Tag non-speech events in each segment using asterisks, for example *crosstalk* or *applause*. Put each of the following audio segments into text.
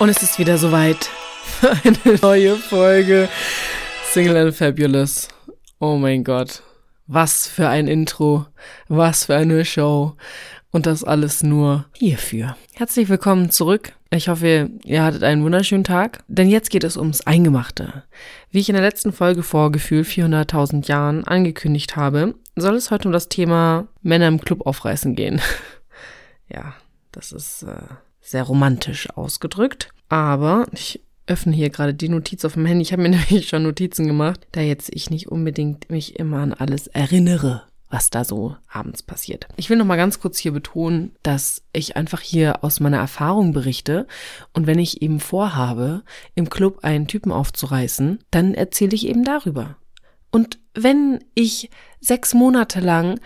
Und es ist wieder soweit für eine neue Folge Single and Fabulous. Oh mein Gott. Was für ein Intro. Was für eine Show. Und das alles nur hierfür. Herzlich willkommen zurück. Ich hoffe, ihr hattet einen wunderschönen Tag. Denn jetzt geht es ums Eingemachte. Wie ich in der letzten Folge vor Gefühl 400.000 Jahren angekündigt habe, soll es heute um das Thema Männer im Club aufreißen gehen. *laughs* ja, das ist äh, sehr romantisch ausgedrückt. Aber ich öffne hier gerade die Notiz auf dem Handy. Ich habe mir *laughs* nämlich schon Notizen gemacht, da jetzt ich nicht unbedingt mich immer an alles erinnere, was da so abends passiert. Ich will noch mal ganz kurz hier betonen, dass ich einfach hier aus meiner Erfahrung berichte und wenn ich eben vorhabe, im Club einen Typen aufzureißen, dann erzähle ich eben darüber. Und wenn ich sechs Monate lang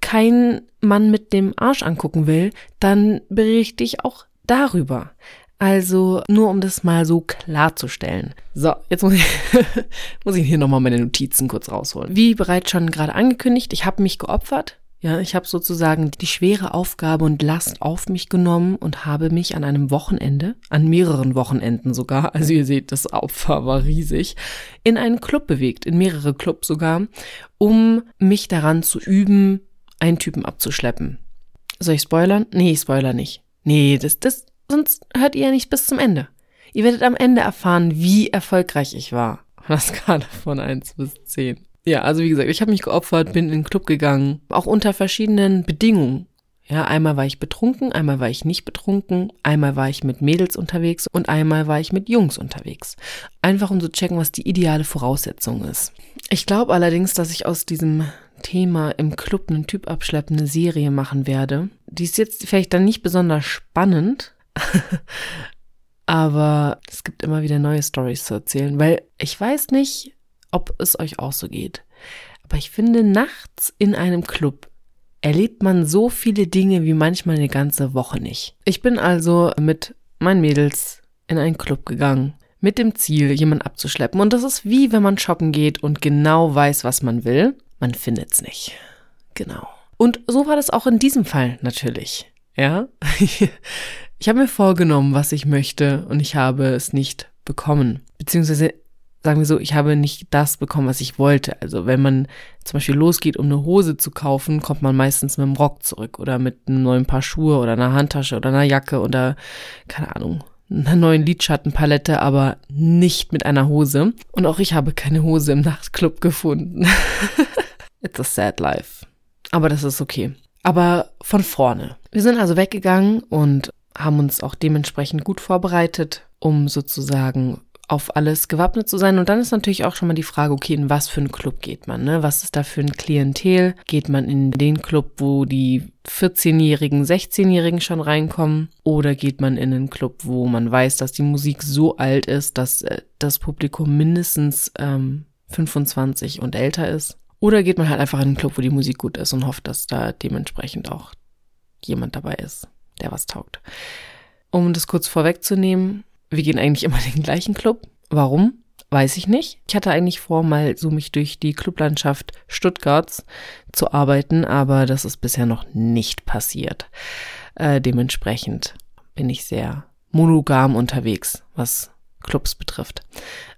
keinen Mann mit dem Arsch angucken will, dann berichte ich auch darüber. Also nur um das mal so klarzustellen. So, jetzt muss ich, *laughs* muss ich hier nochmal meine Notizen kurz rausholen. Wie bereits schon gerade angekündigt, ich habe mich geopfert. Ja, ich habe sozusagen die schwere Aufgabe und Last auf mich genommen und habe mich an einem Wochenende, an mehreren Wochenenden sogar, *laughs* also ihr seht, das Opfer war riesig, in einen Club bewegt, in mehrere Clubs sogar, um mich daran zu üben, einen Typen abzuschleppen. Soll ich spoilern? Nee, ich spoiler nicht. Nee, das, das, sonst hört ihr ja nicht bis zum Ende. Ihr werdet am Ende erfahren, wie erfolgreich ich war. Auf einer Skala von 1 bis 10. Ja, also wie gesagt, ich habe mich geopfert, bin in den Club gegangen, auch unter verschiedenen Bedingungen. Ja, einmal war ich betrunken, einmal war ich nicht betrunken, einmal war ich mit Mädels unterwegs und einmal war ich mit Jungs unterwegs. Einfach um zu checken, was die ideale Voraussetzung ist. Ich glaube allerdings, dass ich aus diesem Thema im Club einen Typ abschleppende Serie machen werde. Die ist jetzt vielleicht dann nicht besonders spannend, *laughs* aber es gibt immer wieder neue Stories zu erzählen, weil ich weiß nicht, ob es euch auch so geht. Aber ich finde, nachts in einem Club erlebt man so viele Dinge wie manchmal eine ganze Woche nicht. Ich bin also mit meinen Mädels in einen Club gegangen mit dem Ziel, jemanden abzuschleppen. Und das ist wie wenn man shoppen geht und genau weiß, was man will man findet's nicht. Genau. Und so war das auch in diesem Fall natürlich. Ja, *laughs* ich habe mir vorgenommen, was ich möchte und ich habe es nicht bekommen. Beziehungsweise sagen wir so, ich habe nicht das bekommen, was ich wollte. Also wenn man zum Beispiel losgeht, um eine Hose zu kaufen, kommt man meistens mit einem Rock zurück oder mit einem neuen Paar Schuhe oder einer Handtasche oder einer Jacke oder keine Ahnung, einer neuen Lidschattenpalette, aber nicht mit einer Hose. Und auch ich habe keine Hose im Nachtclub gefunden. *laughs* It's a sad life. Aber das ist okay. Aber von vorne. Wir sind also weggegangen und haben uns auch dementsprechend gut vorbereitet, um sozusagen auf alles gewappnet zu sein. Und dann ist natürlich auch schon mal die Frage, okay, in was für einen Club geht man? Ne? Was ist da für ein Klientel? Geht man in den Club, wo die 14-Jährigen, 16-Jährigen schon reinkommen? Oder geht man in einen Club, wo man weiß, dass die Musik so alt ist, dass äh, das Publikum mindestens ähm, 25 und älter ist? Oder geht man halt einfach in einen Club, wo die Musik gut ist und hofft, dass da dementsprechend auch jemand dabei ist, der was taugt. Um das kurz vorwegzunehmen, wir gehen eigentlich immer in den gleichen Club. Warum? Weiß ich nicht. Ich hatte eigentlich vor, mal so mich durch die Clublandschaft Stuttgarts zu arbeiten, aber das ist bisher noch nicht passiert. Äh, dementsprechend bin ich sehr monogam unterwegs, was Clubs betrifft.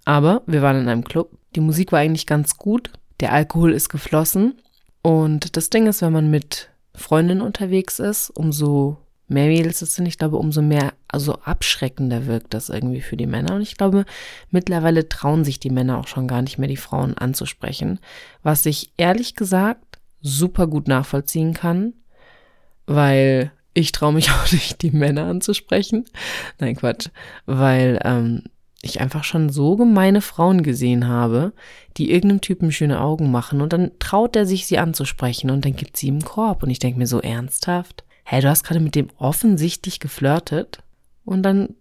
Aber wir waren in einem Club. Die Musik war eigentlich ganz gut der Alkohol ist geflossen. Und das Ding ist, wenn man mit Freundinnen unterwegs ist, umso mehr Mädels es sind, ich glaube, umso mehr, also abschreckender wirkt das irgendwie für die Männer. Und ich glaube, mittlerweile trauen sich die Männer auch schon gar nicht mehr, die Frauen anzusprechen. Was ich ehrlich gesagt super gut nachvollziehen kann, weil ich traue mich *laughs* auch nicht, die Männer anzusprechen. Nein, Quatsch. Weil ähm, ich einfach schon so gemeine Frauen gesehen habe, die irgendeinem Typen schöne Augen machen und dann traut er sich, sie anzusprechen und dann gibt sie ihm einen Korb und ich denke mir so ernsthaft, hä, du hast gerade mit dem offensichtlich geflirtet und dann,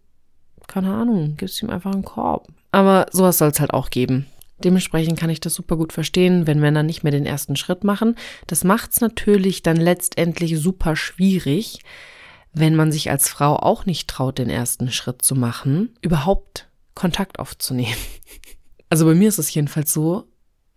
keine Ahnung, gibst du ihm einfach einen Korb. Aber sowas soll es halt auch geben. Dementsprechend kann ich das super gut verstehen, wenn Männer nicht mehr den ersten Schritt machen. Das macht's natürlich dann letztendlich super schwierig, wenn man sich als Frau auch nicht traut, den ersten Schritt zu machen, überhaupt Kontakt aufzunehmen. Also bei mir ist es jedenfalls so,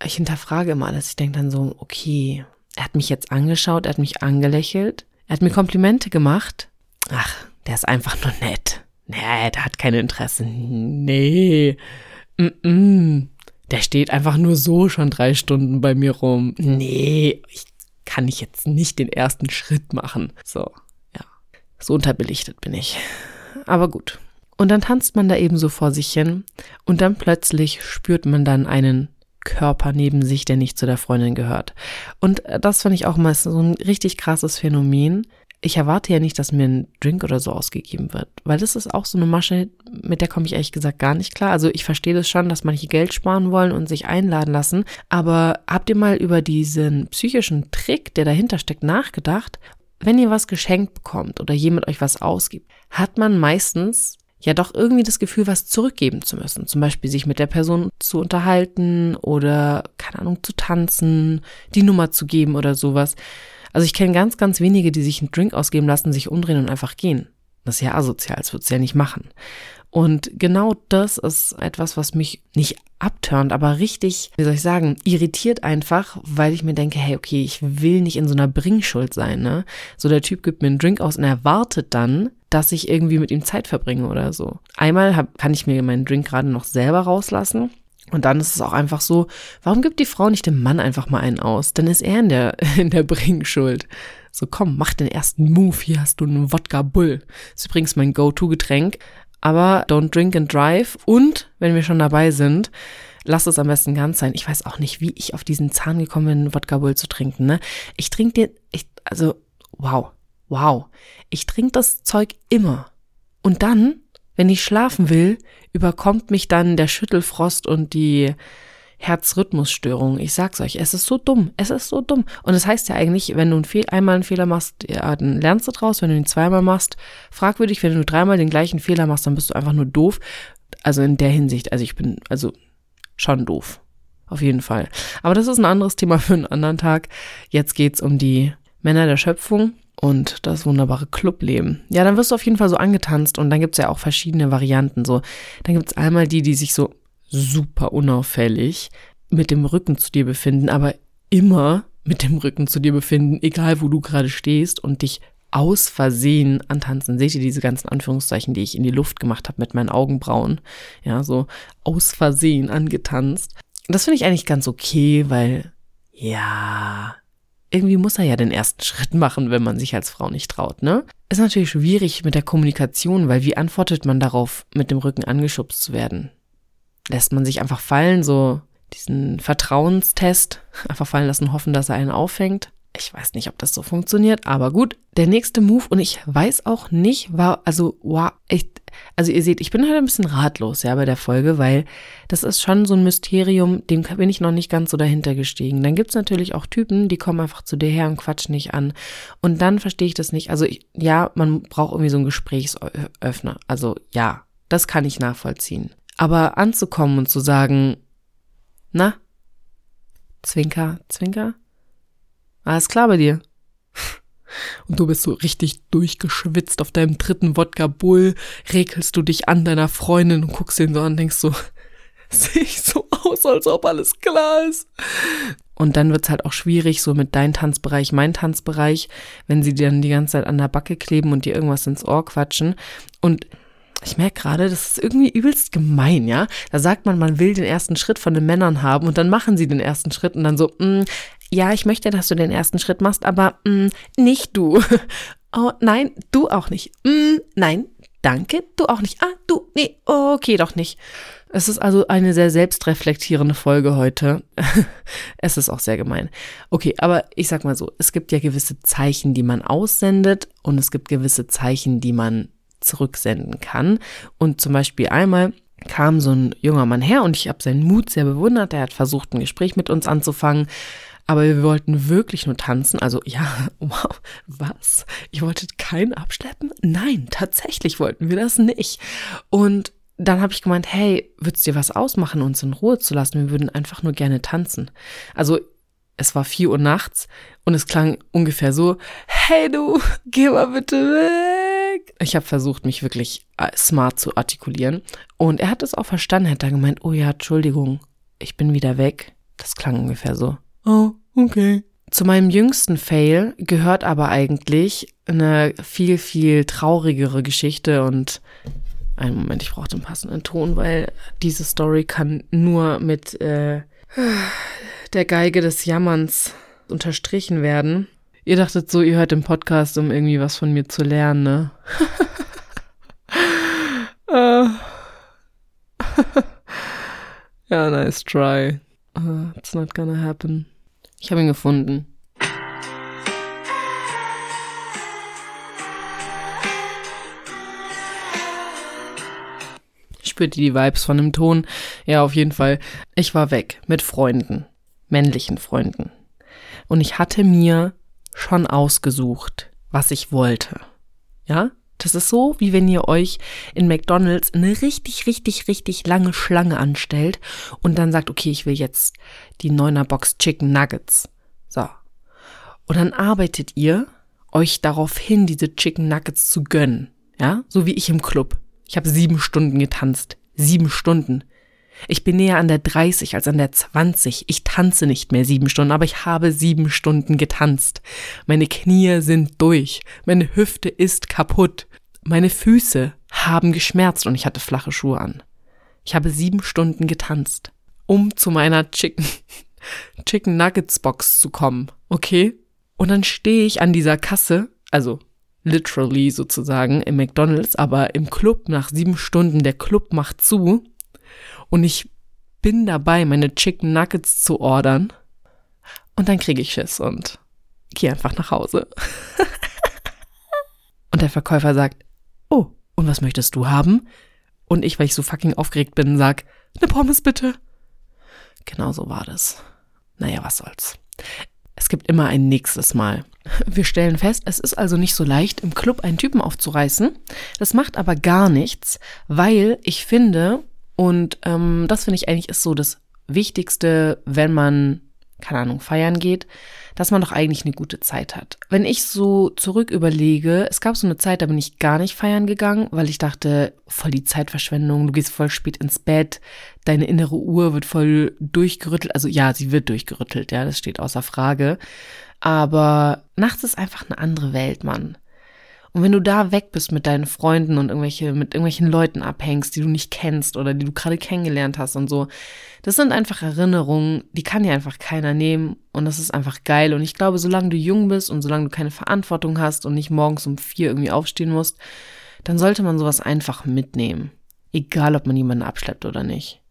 ich hinterfrage immer alles. Ich denke dann so, okay, er hat mich jetzt angeschaut, er hat mich angelächelt, er hat mir Komplimente gemacht. Ach, der ist einfach nur nett. Nee, der hat kein Interesse. Nee. Mm -mm. Der steht einfach nur so schon drei Stunden bei mir rum. Nee, ich kann ich jetzt nicht den ersten Schritt machen. So, ja. So unterbelichtet bin ich. Aber gut. Und dann tanzt man da eben so vor sich hin und dann plötzlich spürt man dann einen Körper neben sich, der nicht zu der Freundin gehört. Und das fand ich auch mal so ein richtig krasses Phänomen. Ich erwarte ja nicht, dass mir ein Drink oder so ausgegeben wird, weil das ist auch so eine Masche, mit der komme ich ehrlich gesagt gar nicht klar. Also ich verstehe das schon, dass manche Geld sparen wollen und sich einladen lassen, aber habt ihr mal über diesen psychischen Trick, der dahinter steckt, nachgedacht? Wenn ihr was geschenkt bekommt oder jemand euch was ausgibt, hat man meistens ja doch irgendwie das Gefühl, was zurückgeben zu müssen. Zum Beispiel sich mit der Person zu unterhalten oder, keine Ahnung, zu tanzen, die Nummer zu geben oder sowas. Also ich kenne ganz, ganz wenige, die sich einen Drink ausgeben lassen, sich umdrehen und einfach gehen. Das ist ja asozial, das würdest du ja nicht machen. Und genau das ist etwas, was mich nicht abturnt, aber richtig, wie soll ich sagen, irritiert einfach, weil ich mir denke, hey, okay, ich will nicht in so einer Bringschuld sein, ne? So der Typ gibt mir einen Drink aus und erwartet dann, dass ich irgendwie mit ihm Zeit verbringe oder so. Einmal hab, kann ich mir meinen Drink gerade noch selber rauslassen. Und dann ist es auch einfach so, warum gibt die Frau nicht dem Mann einfach mal einen aus? Dann ist er in der, *laughs* in der Bringschuld. So, komm, mach den ersten Move. Hier hast du einen Wodka Bull. Das ist übrigens mein Go-To-Getränk. Aber don't drink and drive. Und, wenn wir schon dabei sind, lass es am besten ganz sein. Ich weiß auch nicht, wie ich auf diesen Zahn gekommen bin, Wodka Bull zu trinken, ne? Ich trinke den, ich, also, wow, wow. Ich trinke das Zeug immer. Und dann, wenn ich schlafen will, überkommt mich dann der Schüttelfrost und die Herzrhythmusstörung. Ich sag's euch, es ist so dumm. Es ist so dumm. Und es das heißt ja eigentlich, wenn du ein einmal einen Fehler machst, ja, dann lernst du draus. Wenn du ihn zweimal machst, fragwürdig. Wenn du dreimal den gleichen Fehler machst, dann bist du einfach nur doof. Also in der Hinsicht, also ich bin, also schon doof. Auf jeden Fall. Aber das ist ein anderes Thema für einen anderen Tag. Jetzt geht's um die Männer der Schöpfung und das wunderbare Clubleben. Ja, dann wirst du auf jeden Fall so angetanzt und dann gibt's ja auch verschiedene Varianten. So, dann gibt's einmal die, die sich so super unauffällig mit dem Rücken zu dir befinden, aber immer mit dem Rücken zu dir befinden, egal wo du gerade stehst und dich aus Versehen antanzen. Seht ihr diese ganzen Anführungszeichen, die ich in die Luft gemacht habe mit meinen Augenbrauen? Ja, so aus Versehen angetanzt. Das finde ich eigentlich ganz okay, weil ja, irgendwie muss er ja den ersten Schritt machen, wenn man sich als Frau nicht traut, ne? Ist natürlich schwierig mit der Kommunikation, weil wie antwortet man darauf, mit dem Rücken angeschubst zu werden? Lässt man sich einfach fallen, so diesen Vertrauenstest *laughs* einfach fallen lassen, hoffen, dass er einen auffängt. Ich weiß nicht, ob das so funktioniert, aber gut. Der nächste Move, und ich weiß auch nicht, war, also, wow, echt, also ihr seht, ich bin halt ein bisschen ratlos, ja, bei der Folge, weil das ist schon so ein Mysterium, dem bin ich noch nicht ganz so dahinter gestiegen. Dann gibt's natürlich auch Typen, die kommen einfach zu dir her und quatschen nicht an. Und dann verstehe ich das nicht. Also, ich, ja, man braucht irgendwie so einen Gesprächsöffner. Also, ja, das kann ich nachvollziehen. Aber anzukommen und zu sagen, na, Zwinker, Zwinker, alles klar bei dir. *laughs* Und du bist so richtig durchgeschwitzt auf deinem dritten Wodka Bull, regelst du dich an deiner Freundin und guckst den so an denkst so, *laughs* sehe ich so aus, als ob alles klar ist. Und dann wird's halt auch schwierig, so mit dein Tanzbereich, mein Tanzbereich, wenn sie dir dann die ganze Zeit an der Backe kleben und dir irgendwas ins Ohr quatschen. Und ich merke gerade, das ist irgendwie übelst gemein, ja. Da sagt man, man will den ersten Schritt von den Männern haben und dann machen sie den ersten Schritt und dann so, mm, ja, ich möchte, dass du den ersten Schritt machst, aber mm, nicht du. *laughs* Oh, nein, du auch nicht. Mm, nein, danke, du auch nicht. Ah, du, nee, okay, doch nicht. Es ist also eine sehr selbstreflektierende Folge heute. *laughs* es ist auch sehr gemein. Okay, aber ich sag mal so, es gibt ja gewisse Zeichen, die man aussendet und es gibt gewisse Zeichen, die man zurücksenden kann. Und zum Beispiel einmal kam so ein junger Mann her und ich habe seinen Mut sehr bewundert. Er hat versucht, ein Gespräch mit uns anzufangen. Aber wir wollten wirklich nur tanzen. Also ja, *laughs* wow, was? Ich wollte keinen abschleppen? Nein, tatsächlich wollten wir das nicht. Und dann habe ich gemeint, hey, würdest dir was ausmachen, uns in Ruhe zu lassen? Wir würden einfach nur gerne tanzen. Also es war vier Uhr nachts und es klang ungefähr so, hey du, geh mal bitte weg. Ich habe versucht, mich wirklich äh, smart zu artikulieren. Und er hat es auch verstanden, er hat dann gemeint, oh ja, Entschuldigung, ich bin wieder weg. Das klang ungefähr so. Oh, okay. Zu meinem jüngsten Fail gehört aber eigentlich eine viel, viel traurigere Geschichte und Einen Moment, ich brauche den passenden Ton, weil diese Story kann nur mit äh, der Geige des Jammerns unterstrichen werden. Ihr dachtet so, ihr hört den Podcast, um irgendwie was von mir zu lernen, ne? uh. *laughs* *laughs* ja, nice try. Uh, it's not gonna happen. Ich habe ihn gefunden. Spürt ihr die Vibes von dem Ton? Ja, auf jeden Fall. Ich war weg mit Freunden, männlichen Freunden. Und ich hatte mir schon ausgesucht, was ich wollte. Ja? Das ist so, wie wenn ihr euch in McDonald's eine richtig, richtig, richtig lange Schlange anstellt und dann sagt, okay, ich will jetzt die Neuner Box Chicken Nuggets. So. Und dann arbeitet ihr euch darauf hin, diese Chicken Nuggets zu gönnen. Ja? So wie ich im Club. Ich habe sieben Stunden getanzt. Sieben Stunden. Ich bin näher an der 30 als an der 20. Ich tanze nicht mehr sieben Stunden, aber ich habe sieben Stunden getanzt. Meine Knie sind durch. Meine Hüfte ist kaputt. Meine Füße haben geschmerzt und ich hatte flache Schuhe an. Ich habe sieben Stunden getanzt, um zu meiner Chicken, *laughs* Chicken Nuggets Box zu kommen. Okay? Und dann stehe ich an dieser Kasse, also literally sozusagen im McDonald's, aber im Club nach sieben Stunden, der Club macht zu und ich bin dabei, meine Chicken Nuggets zu ordern. Und dann kriege ich Schiss und gehe einfach nach Hause. *laughs* und der Verkäufer sagt, oh, und was möchtest du haben? Und ich, weil ich so fucking aufgeregt bin, sag, eine Pommes bitte. Genau so war das. Naja, was soll's. Es gibt immer ein nächstes Mal. Wir stellen fest, es ist also nicht so leicht, im Club einen Typen aufzureißen. Das macht aber gar nichts, weil ich finde, und ähm, das finde ich eigentlich ist so das Wichtigste, wenn man, keine Ahnung, feiern geht, dass man doch eigentlich eine gute Zeit hat. Wenn ich so zurück überlege, es gab so eine Zeit, da bin ich gar nicht feiern gegangen, weil ich dachte, voll die Zeitverschwendung, du gehst voll spät ins Bett, deine innere Uhr wird voll durchgerüttelt. Also ja, sie wird durchgerüttelt, ja, das steht außer Frage. Aber nachts ist einfach eine andere Welt, Mann. Und wenn du da weg bist mit deinen Freunden und irgendwelche, mit irgendwelchen Leuten abhängst, die du nicht kennst oder die du gerade kennengelernt hast und so, das sind einfach Erinnerungen, die kann dir einfach keiner nehmen und das ist einfach geil. Und ich glaube, solange du jung bist und solange du keine Verantwortung hast und nicht morgens um vier irgendwie aufstehen musst, dann sollte man sowas einfach mitnehmen. Egal, ob man jemanden abschleppt oder nicht.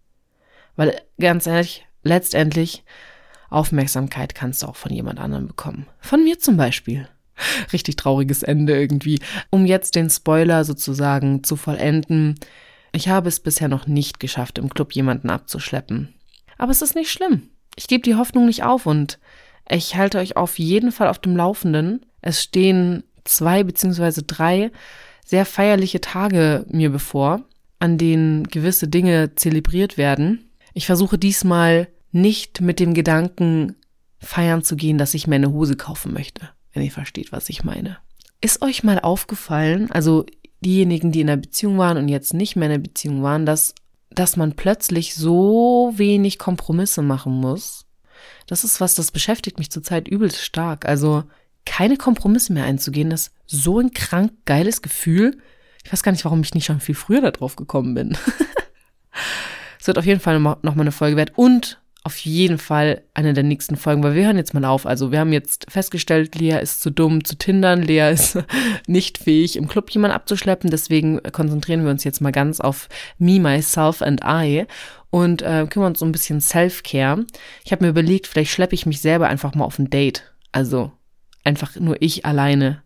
Weil, ganz ehrlich, letztendlich, Aufmerksamkeit kannst du auch von jemand anderem bekommen. Von mir zum Beispiel *laughs* richtig trauriges Ende irgendwie. Um jetzt den Spoiler sozusagen zu vollenden. Ich habe es bisher noch nicht geschafft, im Club jemanden abzuschleppen. Aber es ist nicht schlimm. Ich gebe die Hoffnung nicht auf und ich halte euch auf jeden Fall auf dem Laufenden. Es stehen zwei beziehungsweise drei sehr feierliche Tage mir bevor, an denen gewisse Dinge zelebriert werden. Ich versuche diesmal nicht mit dem Gedanken feiern zu gehen, dass ich mir eine Hose kaufen möchte wenn ihr versteht, was ich meine. Ist euch mal aufgefallen, also diejenigen, die in einer Beziehung waren und jetzt nicht mehr in einer Beziehung waren, dass, dass man plötzlich so wenig Kompromisse machen muss? Das ist was, das beschäftigt mich zurzeit übelst stark. Also keine Kompromisse mehr einzugehen, das ist so ein krank geiles Gefühl. Ich weiß gar nicht, warum ich nicht schon viel früher darauf gekommen bin. *laughs* Es wird auf jeden Fall noch mal eine Folge wert. Und auf jeden Fall eine der nächsten Folgen, weil wir hören jetzt mal auf. Also wir haben jetzt festgestellt, Lea ist zu dumm zu tindern, Lea ist *laughs* nicht fähig, im Club jemanden abzuschleppen. Deswegen konzentrieren wir uns jetzt mal ganz auf Me, Myself and I und äh, kümmern uns so ein bisschen Self-Care. Ich habe mir überlegt, vielleicht schleppe ich mich selber einfach mal auf ein Date. Also einfach nur ich alleine.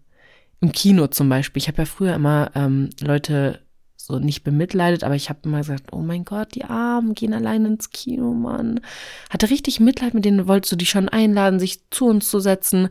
Im Kino zum Beispiel. Ich habe ja früher immer ähm, Leute so nicht bemitleidet, aber ich habe immer gesagt, oh mein Gott, die Armen gehen allein ins Kino, Mann. Hatte richtig Mitleid mit denen, wolltest du die schon einladen, sich zu uns zu setzen.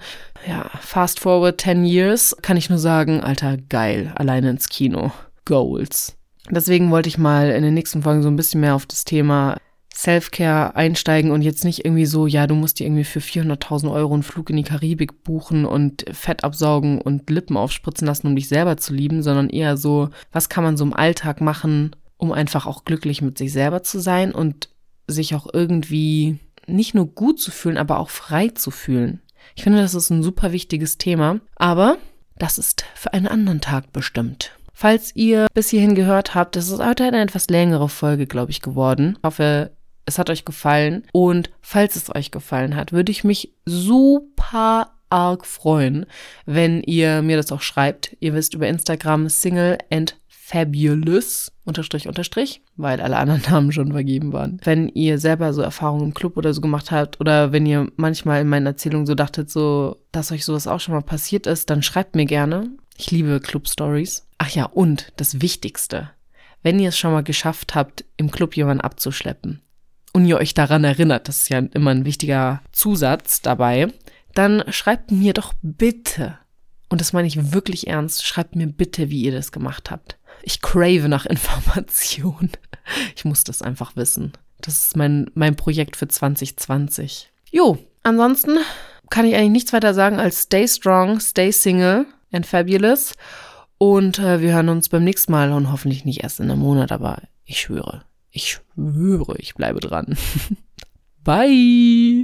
Ja, fast forward 10 years, kann ich nur sagen, Alter, geil, alleine ins Kino. Goals. Deswegen wollte ich mal in den nächsten Folgen so ein bisschen mehr auf das Thema Self-Care einsteigen und jetzt nicht irgendwie so, ja, du musst dir irgendwie für 400.000 Euro einen Flug in die Karibik buchen und Fett absaugen und Lippen aufspritzen lassen, um dich selber zu lieben, sondern eher so, was kann man so im Alltag machen, um einfach auch glücklich mit sich selber zu sein und sich auch irgendwie nicht nur gut zu fühlen, aber auch frei zu fühlen. Ich finde, das ist ein super wichtiges Thema, aber das ist für einen anderen Tag bestimmt. falls ihr bis hierhin gehört habt, das ist heute eine etwas längere Folge, glaube ich, geworden. Ich hoffe, es hat euch gefallen. Und falls es euch gefallen hat, würde ich mich super arg freuen, wenn ihr mir das auch schreibt. Ihr wisst über Instagram Single and Fabulous unterstrich unterstrich, weil alle anderen *laughs* Namen schon vergeben waren. Wenn ihr selber so Erfahrungen im Club oder so gemacht habt oder wenn ihr manchmal in meinen Erzählungen so dachtet, so, dass euch sowas auch schon mal passiert ist, dann schreibt mir gerne. Ich liebe Club Stories. Ach ja, und das Wichtigste. Wenn ihr es schon mal geschafft habt, im Club jemanden abzuschleppen und ihr euch daran erinnert, das ist ja immer ein wichtiger Zusatz dabei, dann schreibt mir doch bitte, und das meine ich wirklich ernst, schreibt mir bitte, wie ihr das gemacht habt. Ich crave nach *laughs* Information. Ich muss das einfach wissen. Das ist mein, mein Projekt für 2020. Jo, ansonsten kann ich eigentlich nichts weiter sagen als stay strong, stay single and fabulous. Und äh, wir hören uns beim nächsten Mal und hoffentlich nicht erst in einem Monat, aber ich schwöre, ich schwöre, ich bleibe dran. *laughs* Bye!